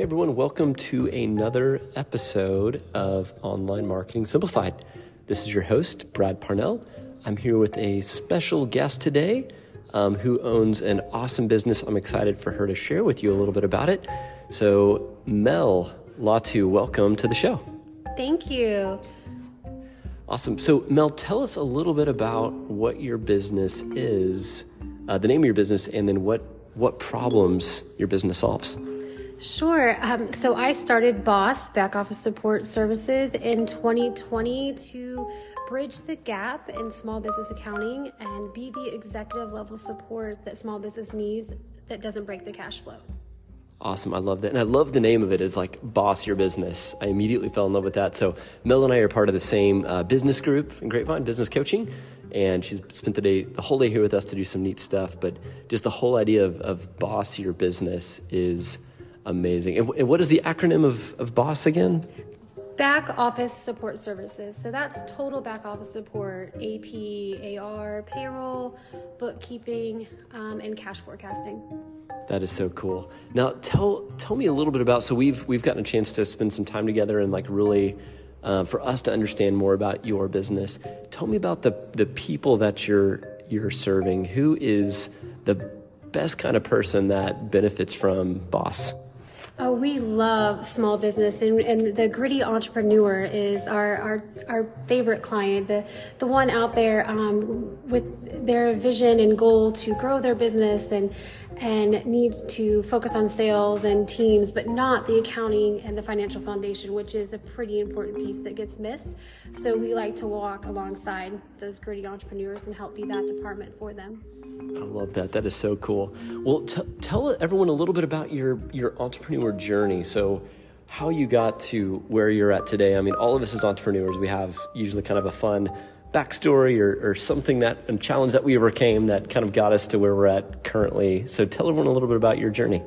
Hey everyone, welcome to another episode of Online Marketing Simplified. This is your host, Brad Parnell. I'm here with a special guest today um, who owns an awesome business. I'm excited for her to share with you a little bit about it. So, Mel Latu, welcome to the show. Thank you. Awesome. So, Mel, tell us a little bit about what your business is, uh, the name of your business, and then what, what problems your business solves. Sure. Um, so I started Boss Back Office Support Services in 2020 to bridge the gap in small business accounting and be the executive level support that small business needs that doesn't break the cash flow. Awesome. I love that. And I love the name of it is like Boss Your Business. I immediately fell in love with that. So Mel and I are part of the same uh, business group in Grapevine, business coaching. And she's spent the day, the whole day here with us to do some neat stuff. But just the whole idea of, of Boss Your Business is amazing. And, and what is the acronym of, of BOSS again? Back office support services. So that's total back office support, AP, AR, payroll, bookkeeping, um, and cash forecasting. That is so cool. Now tell tell me a little bit about. So we've we've gotten a chance to spend some time together and like really uh, for us to understand more about your business. Tell me about the the people that you're you're serving. Who is the best kind of person that benefits from Boss? Oh, we love small business, and, and the gritty entrepreneur is our, our, our favorite client, the, the one out there um, with their vision and goal to grow their business and, and needs to focus on sales and teams, but not the accounting and the financial foundation, which is a pretty important piece that gets missed. So we like to walk alongside those gritty entrepreneurs and help be that department for them. I love that. That is so cool. Well, t- tell everyone a little bit about your your entrepreneur journey. So, how you got to where you're at today. I mean, all of us as entrepreneurs, we have usually kind of a fun backstory or, or something that a challenge that we overcame that kind of got us to where we're at currently. So, tell everyone a little bit about your journey.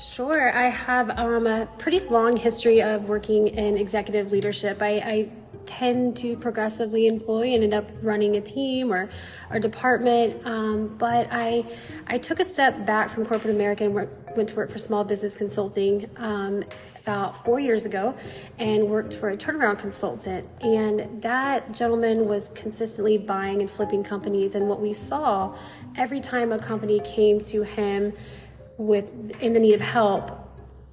Sure. I have um, a pretty long history of working in executive leadership. I, I tend to progressively employ and end up running a team or a department. Um, but I, I took a step back from corporate America and work, went to work for small business consulting um, about four years ago and worked for a turnaround consultant. And that gentleman was consistently buying and flipping companies. And what we saw every time a company came to him with in the need of help,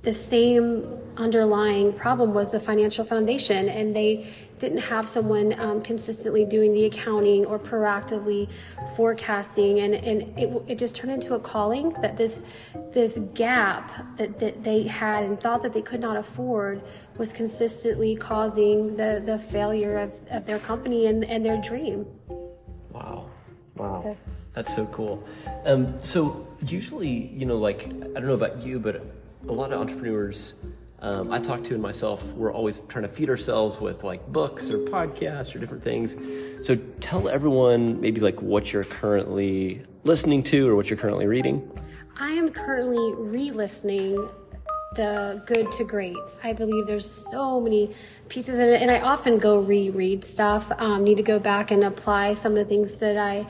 the same underlying problem was the financial foundation, and they didn't have someone um, consistently doing the accounting or proactively forecasting, and, and it, it just turned into a calling that this this gap that, that they had and thought that they could not afford was consistently causing the, the failure of, of their company and, and their dream. Wow. Wow. So, That's so cool. Um, so usually, you know, like I don't know about you, but a lot of entrepreneurs um, I talk to and myself, we're always trying to feed ourselves with like books or podcasts or different things. So tell everyone maybe like what you're currently listening to or what you're currently reading. I am currently re-listening the good to great. I believe there's so many pieces in it, and I often go reread stuff. Um, need to go back and apply some of the things that I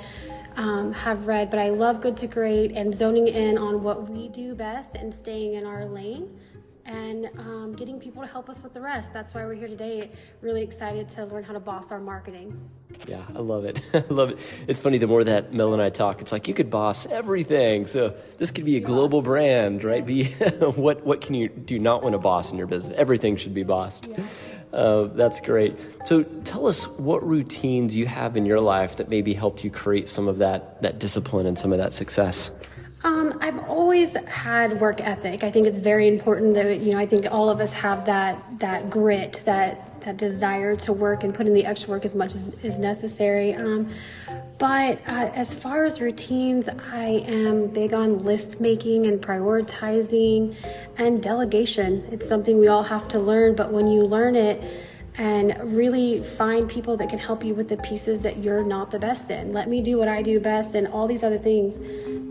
um, have read, but I love Good to Great and zoning in on what we do best and staying in our lane and um, getting people to help us with the rest. That's why we're here today. Really excited to learn how to boss our marketing. Yeah, I love it. I love it. It's funny, the more that Mel and I talk, it's like you could boss everything. So this could be a global brand, right? Be what what can you do not want to boss in your business? Everything should be bossed. Yeah. Uh, that's great. So tell us what routines you have in your life that maybe helped you create some of that that discipline and some of that success. Um, I've always had work ethic. I think it's very important that you know. I think all of us have that that grit, that that desire to work and put in the extra work as much as is necessary. Um, but uh, as far as routines, I am big on list making and prioritizing and delegation. It's something we all have to learn, but when you learn it and really find people that can help you with the pieces that you're not the best in. Let me do what I do best and all these other things.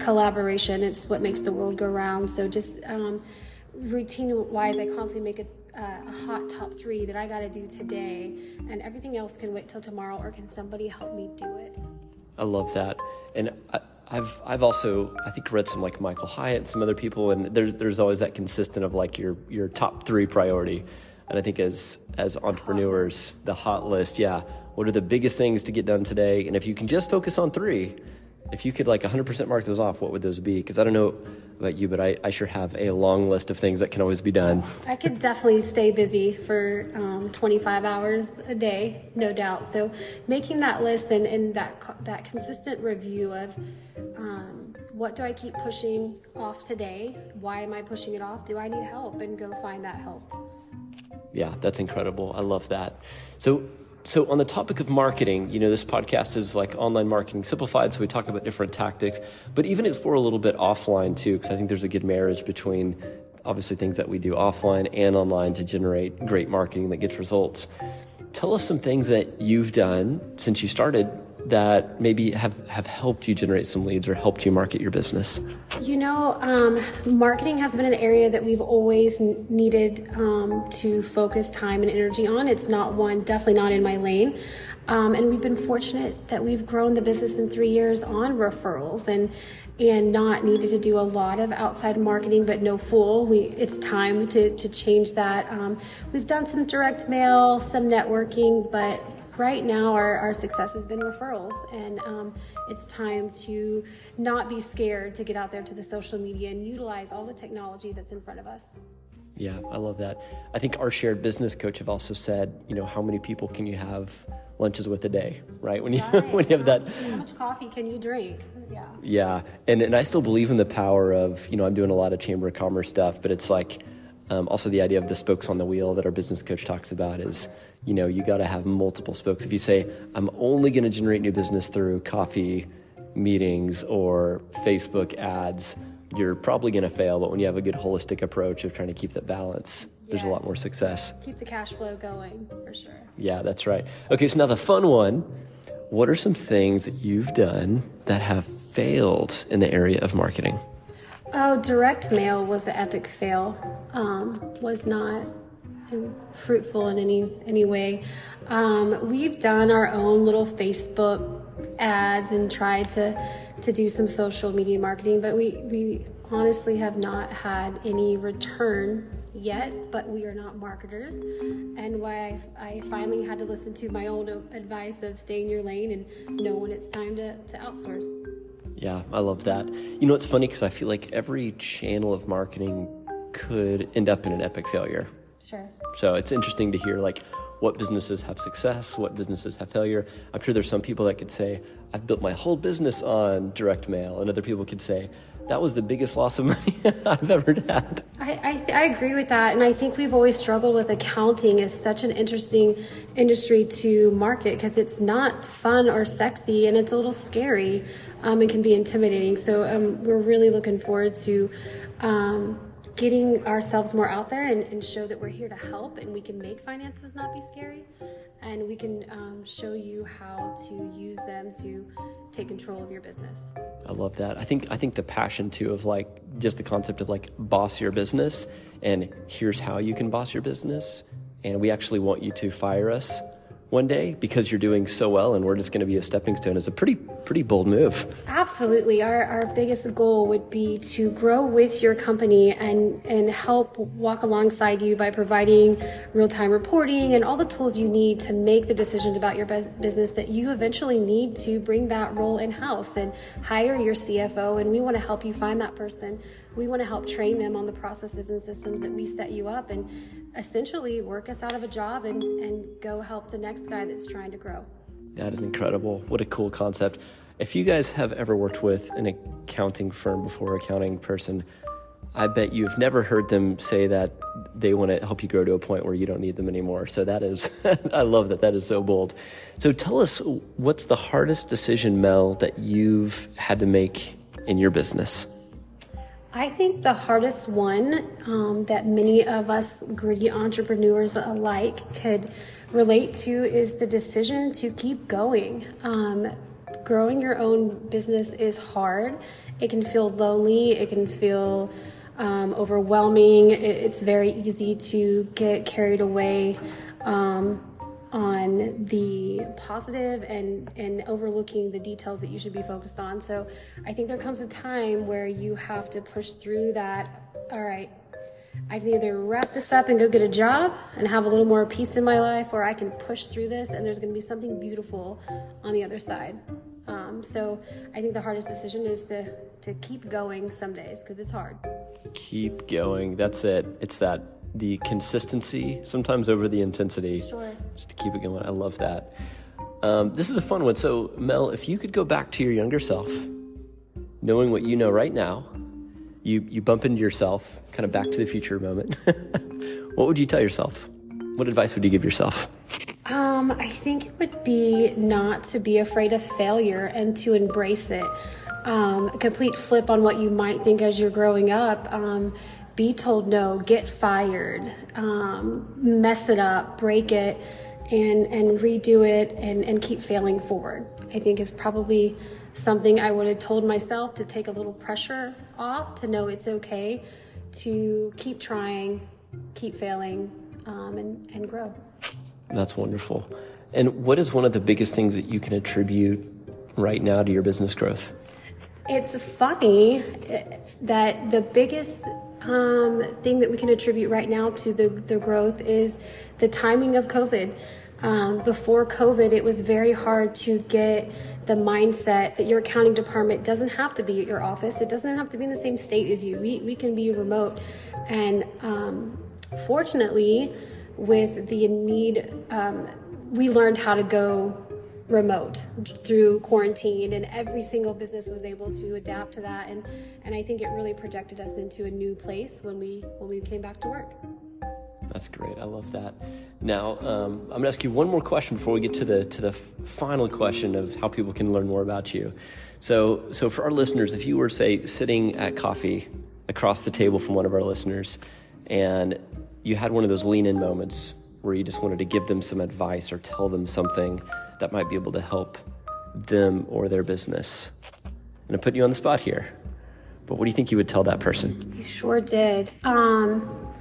Collaboration, it's what makes the world go round. So just um, routine wise, I constantly make a, uh, a hot top three that I got to do today, and everything else can wait till tomorrow, or can somebody help me do it? I love that. And I, I've I've also I think read some like Michael Hyatt and some other people, and there's there's always that consistent of like your your top three priority, and I think as as entrepreneurs, the hot list, yeah, what are the biggest things to get done today, and if you can just focus on three, if you could like 100% mark those off, what would those be? Because I don't know about you, but I, I sure have a long list of things that can always be done. I could definitely stay busy for um, 25 hours a day, no doubt. So making that list and, and that that consistent review of um, what do I keep pushing off today? Why am I pushing it off? Do I need help? And go find that help. Yeah, that's incredible. I love that. So so on the topic of marketing you know this podcast is like online marketing simplified so we talk about different tactics but even explore a little bit offline too because i think there's a good marriage between obviously things that we do offline and online to generate great marketing that gets results. Tell us some things that you've done since you started that maybe have, have helped you generate some leads or helped you market your business? You know, um, marketing has been an area that we've always needed um, to focus time and energy on. It's not one, definitely not in my lane. Um, and we've been fortunate that we've grown the business in three years on referrals and and not needed to do a lot of outside marketing, but no fool. We it's time to to change that. Um, we've done some direct mail, some networking, but right now our, our success has been referrals. And um, it's time to not be scared to get out there to the social media and utilize all the technology that's in front of us. Yeah i love that. I think our shared business coach have also said you know how many people can you have lunches with a day right? When you right. when you have that how much coffee can you drink? Yeah. Yeah. And and i still believe in the power of you know i'm doing a lot of chamber of commerce stuff but it's like um, also the idea of the spokes on the wheel that our business coach talks about is you know, you got to have multiple spokes. If you say, I'm only going to generate new business through coffee meetings or Facebook ads, you're probably going to fail. But when you have a good holistic approach of trying to keep that balance, yes. there's a lot more success. Keep the cash flow going for sure. Yeah, that's right. Okay, so now the fun one. What are some things that you've done that have failed in the area of marketing? Oh, direct mail was the epic fail. Um, was not fruitful in any any way. Um, we've done our own little Facebook ads and tried to to do some social media marketing, but we we honestly have not had any return yet. But we are not marketers, and why I, I finally had to listen to my own advice of stay in your lane and know when it's time to, to outsource. Yeah, I love that. You know, it's funny because I feel like every channel of marketing could end up in an epic failure. Sure. So it's interesting to hear like what businesses have success, what businesses have failure. I'm sure there's some people that could say, I've built my whole business on direct mail, and other people could say, that was the biggest loss of money I've ever had. I, I, I, agree with that. And I think we've always struggled with accounting as such an interesting industry to market because it's not fun or sexy and it's a little scary um, and can be intimidating. So um, we're really looking forward to. Um, getting ourselves more out there and, and, show that we're here to help and we can make finances not be scary. And we can um, show you how to use them to take control of your business. I love that. I think i think the passion too of like just the concept of like boss your business and here's how you can boss your business and we actually want you to fire us one day because you're doing so well and we're just going to be a stepping stone is a pretty pretty bold move. Absolutely. Our, our biggest goal would be to grow with your company and and help walk alongside you by providing real-time reporting and all the tools you need to make the decisions about your business that you eventually need to bring that role in-house and hire your cfo and we want to help you find that person we want to help train them on the processes and systems that we set you up and essentially work us out of a job and, and go help the next guy that's trying to grow. That is incredible. What a cool concept. If you guys have ever worked with an accounting firm before, accounting person, I bet you've never heard them say that they want to help you grow to a point where you don't need them anymore. So that is, I love that. That is so bold. So tell us, what's the hardest decision, Mel, that you've had to make in your business? I think the hardest one um, that many of us gritty entrepreneurs alike could relate to is the decision to keep going. Um, growing your own business is hard. It can feel lonely. It can feel um, overwhelming. It, it's very easy to get carried away um, on the positive and and overlooking the details that you should be focused on. So I think there comes a time where you have to push through that. All right, I can either wrap this up and go get a job and have a little more peace in my life, or I can push through this and there's going to be something beautiful on the other side. Um, so I think the hardest decision is to to keep going some days because it's hard. Keep going. That's it. It's that the consistency, sometimes over the intensity. Sure. Just to keep it going. I love that. Um, this is a fun one. So, Mel, if you could go back to your younger self, knowing what you know right now, you, you bump into yourself, kind of back to the future moment. what would you tell yourself? What advice would you give yourself? Um, I think it would be not to be afraid of failure and to embrace it. Um, a complete flip on what you might think as you're growing up. Um, be told no, get fired, um, mess it up, break it, and and redo it, and and keep failing forward. I think is probably something I would have told myself to take a little pressure off, to know it's okay, to keep trying, keep failing, um, and and grow. That's wonderful. And what is one of the biggest things that you can attribute right now to your business growth? It's funny eh, that the biggest um, thing that we can attribute right now to the, the growth is the timing of COVID. Um, before COVID, it was very hard to get the mindset that your accounting department doesn't have to be at your office. It doesn't have to be in the same state as you. We, we can be remote. And um, fortunately, with the need, um, we learned how to go remote through quarantine and every single business was able to adapt to that and and I think it really projected us into a new place when we when we came back to work. That's great. I love that. Now, um, I'm going to ask you one more question before we get to the to the final question of how people can learn more about you. So, so for our listeners, if you were say sitting at coffee across the table from one of our listeners, and you had one of those lean in moments where you just wanted to give them some advice or tell them something that might be able to help them or their business. And to put you on the spot here. But what do you think you would tell that person? You sure did. Um,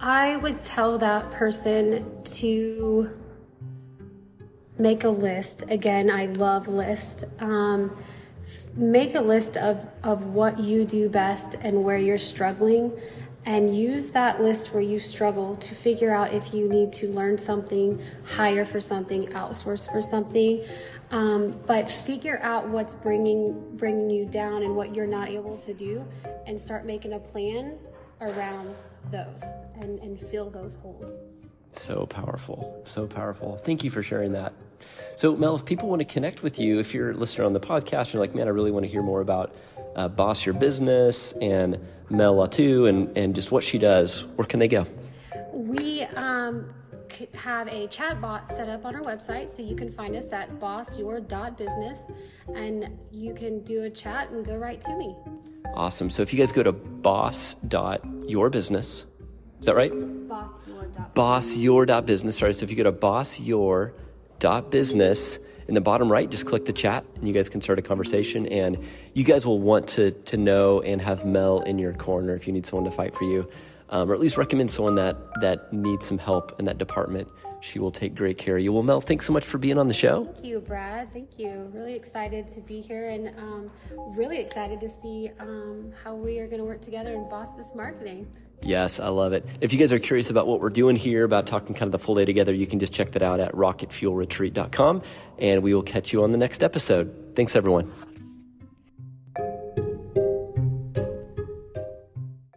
I would tell that person to make a list. Again, I love list. Um, make a list of, of what you do best and where you're struggling and use that list where you struggle to figure out if you need to learn something, hire for something, outsource for something. Um, but figure out what's bringing bringing you down and what you're not able to do, and start making a plan around those and, and fill those holes. So powerful, so powerful. Thank you for sharing that. So, Mel, if people want to connect with you, if you're a listener on the podcast, you're like, man, I really want to hear more about uh, Boss Your Business and Mel Latu and, and just what she does, where can they go? We um, have a chat bot set up on our website, so you can find us at bossyour.business and you can do a chat and go right to me. Awesome. So if you guys go to boss.yourbusiness, is that right? boss Bossyour.business. Bossyour.business. Sorry. So if you go to bossyour.business, in the bottom right, just click the chat and you guys can start a conversation. And you guys will want to, to know and have Mel in your corner if you need someone to fight for you, um, or at least recommend someone that, that needs some help in that department. She will take great care of you. Well, Mel, thanks so much for being on the show. Thank you, Brad. Thank you. Really excited to be here and um, really excited to see um, how we are going to work together and boss this marketing. Yes, I love it. If you guys are curious about what we're doing here, about talking kind of the full day together, you can just check that out at rocketfuelretreat.com, and we will catch you on the next episode. Thanks, everyone.